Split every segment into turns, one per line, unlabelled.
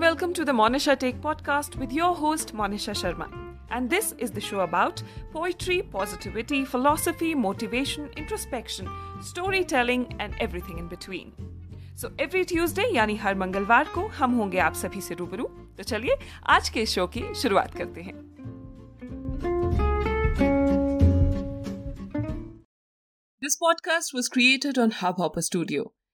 welcome to the Monisha Take podcast with your host Monisha Sharma. And this is the show about poetry, positivity, philosophy, motivation, introspection, storytelling and everything in between. So every Tuesday यानी हर मंगलवार को हम होंगे आप सभी से रूबरू तो चलिए आज के शो की शुरुआत करते हैं This podcast was created on Hubhopper Studio.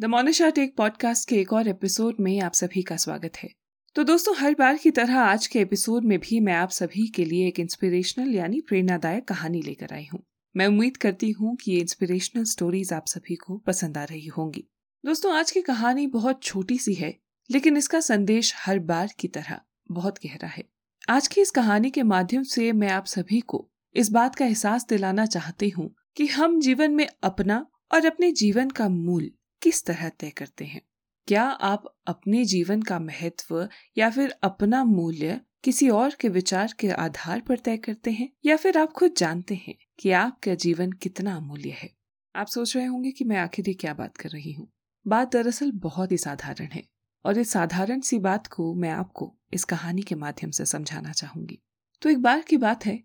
The Monisha tech podcast के एक और एपिसोड में आप सभी का स्वागत है। तो दोस्तों, हर बार की तरह आज के एपिसोड में भी मैं आप सभी के लिए एक इंस्पिरेशनल यानी प्रेरणादायक कहानी लेकर आई हूँ। मैं उम्मीद करती हूँ कि ये इंस्पिरेशनल स्टोरीज आप सभी को पसंद आ रही होंगी। दोस्तों, आज की कहानी बहुत छोटी सी है, लेकिन इसका संदेश हर बार की तरह बहुत गहरा है। आज की इस कहानी के माध्यम से मैं आप सभी को इस बात का एहसास दिलाना चाहती हूँ कि हम जीवन में अपना और अपने जीवन का मूल किस तरह तय करते हैं? क्या आप अपने जीवन का महत्व या फिर अपना मूल्य किसी और के विचार के आधार पर तय करते हैं? या फिर आप खुद जानते हैं कि आपका जीवन कितना अमूल्य है? आप सोच रहे होंगे कि मैं आखिर क्या बात कर रही हूँ। बात दरअसल बहुत ही साधारण है और इस साधारण सी बात को मैं आपको इस कहानी के माध्यम से समझाना चाहूँगी। तो एक बार की बात है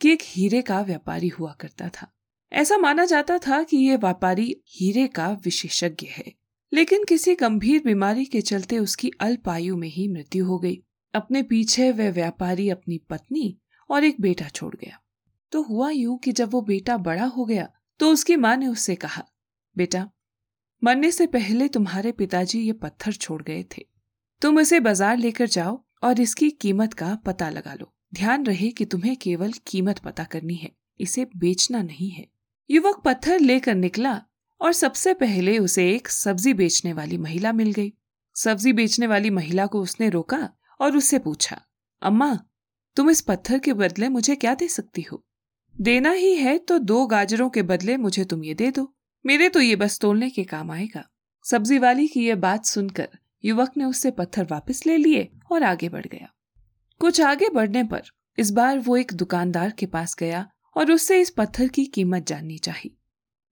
कि एक हीरे का व्यापारी हुआ करता था। ऐसा माना जाता था कि ये व्यापारी हीरे का विशेषज्ञ है। लेकिन किसी गंभीर बीमारी के चलते उसकी अल्प आयु में ही मृत्यु हो गई। अपने पीछे वह व्यापारी, अपनी पत्नी और एक बेटा छोड़ गया। तो हुआ यूँ कि जब वो बेटा बड़ा हो गया तो उसकी माँ ने उससे कहा, बेटा, मरने से पहले तुम्हारे पिताजी ये पत्थर छोड़ गए थे। तुम इसे बाज़ार लेकर जाओ और इसकी कीमत का पता लगा लो। ध्यान रहे कि तुम्हें केवल कीमत पता करनी है। इसे बेचना नहीं है। युवक पत्थर लेकर निकला और सबसे पहले उसे एक सब्ज़ी बेचने वाली महिला मिल गई। सब्ज़ी बेचने वाली महिला को उसने रोका और उससे पूछा, अम्मा, तुम इस पत्थर के बदले मुझे क्या दे सकती हो? देना ही है तो दो गाजरों के बदले मुझे तुम ये दे दो। मेरे तो ये बस तोलने के काम आएगा। सब्ज़ी वाली की यह बात सुनकर युवक ने उससे पत्थर वापस ले लिए और आगे बढ़ गया। कुछ आगे बढ़ने पर इस बार वो एक दुकानदार के पास गया और उससे इस पत्थर की कीमत जाननी चाहिए।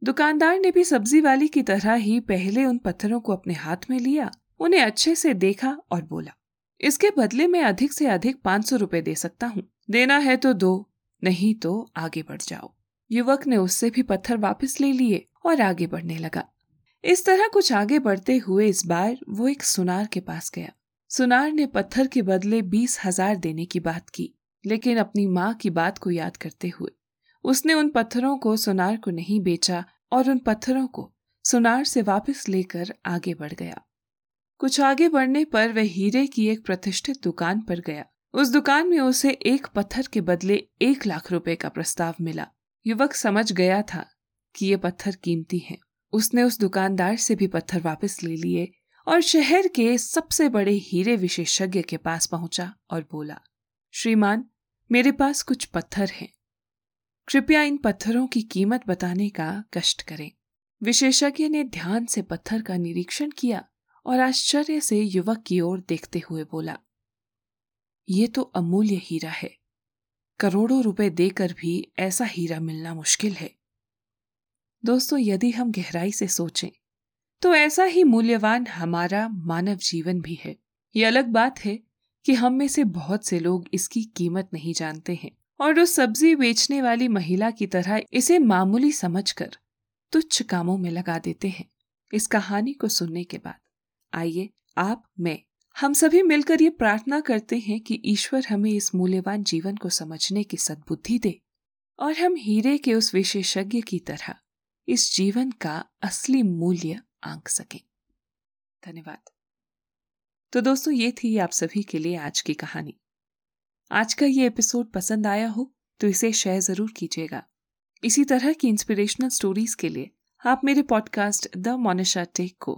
दुकानदार ने भी सब्ज़ी वाली की तरह ही पहले उन पत्थरों को अपने हाथ में लिया, उन्हें अच्छे से देखा और बोला, इसके बदले में अधिक से अधिक पाँच सौ रूपए दे सकता हूँ। देना है तो दो, नहीं तो आगे बढ़ जाओ। युवक ने उससे भी पत्थर वापस ले लिए और आगे बढ़ने लगा। इस तरह कुछ आगे बढ़ते हुए इस बार वो एक सुनार के पास गया। सुनार ने पत्थर के बदले बीस हज़ार देने की बात की, लेकिन अपनी माँ की बात को याद करते हुए उसने उन पत्थरों को सुनार को नहीं बेचा और उन पत्थरों को सुनार से वापस लेकर आगे बढ़ गया। कुछ आगे बढ़ने पर वह हीरे की एक प्रतिष्ठित दुकान पर गया। उस दुकान में उसे एक पत्थर के बदले एक लाख रुपए का प्रस्ताव मिला। युवक समझ गया था कि ये पत्थर कीमती हैं। उसने उस दुकानदार से भी पत्थर वापस ले लिए और शहर के सबसे बड़े हीरे विशेषज्ञ के पास पहुँचा और बोला, श्रीमान, मेरे पास कुछ पत्थर हैं। कृपया इन पत्थरों की कीमत बताने का कष्ट करें। विशेषज्ञ ने ध्यान से पत्थर का निरीक्षण किया और आश्चर्य से युवक की ओर देखते हुए बोला, ये तो अमूल्य हीरा है। करोड़ों रुपए देकर भी ऐसा हीरा मिलना मुश्किल है। दोस्तों, यदि हम गहराई से सोचें तो ऐसा ही मूल्यवान हमारा मानव जीवन भी है। ये अलग बात है कि हम में से बहुत से लोग इसकी कीमत नहीं जानते हैं। और उस सब्ज़ी बेचने वाली महिला की तरह इसे मामूली समझकर तुच्छ कामों में लगा देते हैं। इस कहानी को सुनने के बाद। आइए, आप, मैं, हम सभी मिलकर ये प्रार्थना करते हैं कि ईश्वर हमें इस मूल्यवान जीवन को समझने की सद्बुद्धि दे और हम हीरे के उस विशेषज्ञ की तरह इस जीवन का असली मूल्य आंक सकें। धन्यवाद। तो दोस्तों, ये थी आप सभी के लिए आज की कहानी। आज का ये एपिसोड पसंद आया हो तो इसे शेयर ज़रूर कीजिएगा। इसी तरह की इंस्पिरेशनल स्टोरीज के लिए आप मेरे पॉडकास्ट द मोनिशा टेक को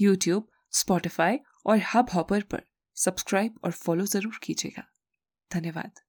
यूट्यूब स्पॉटिफाई और हब हॉपर पर सब्सक्राइब और फॉलो ज़रूर कीजिएगा। धन्यवाद।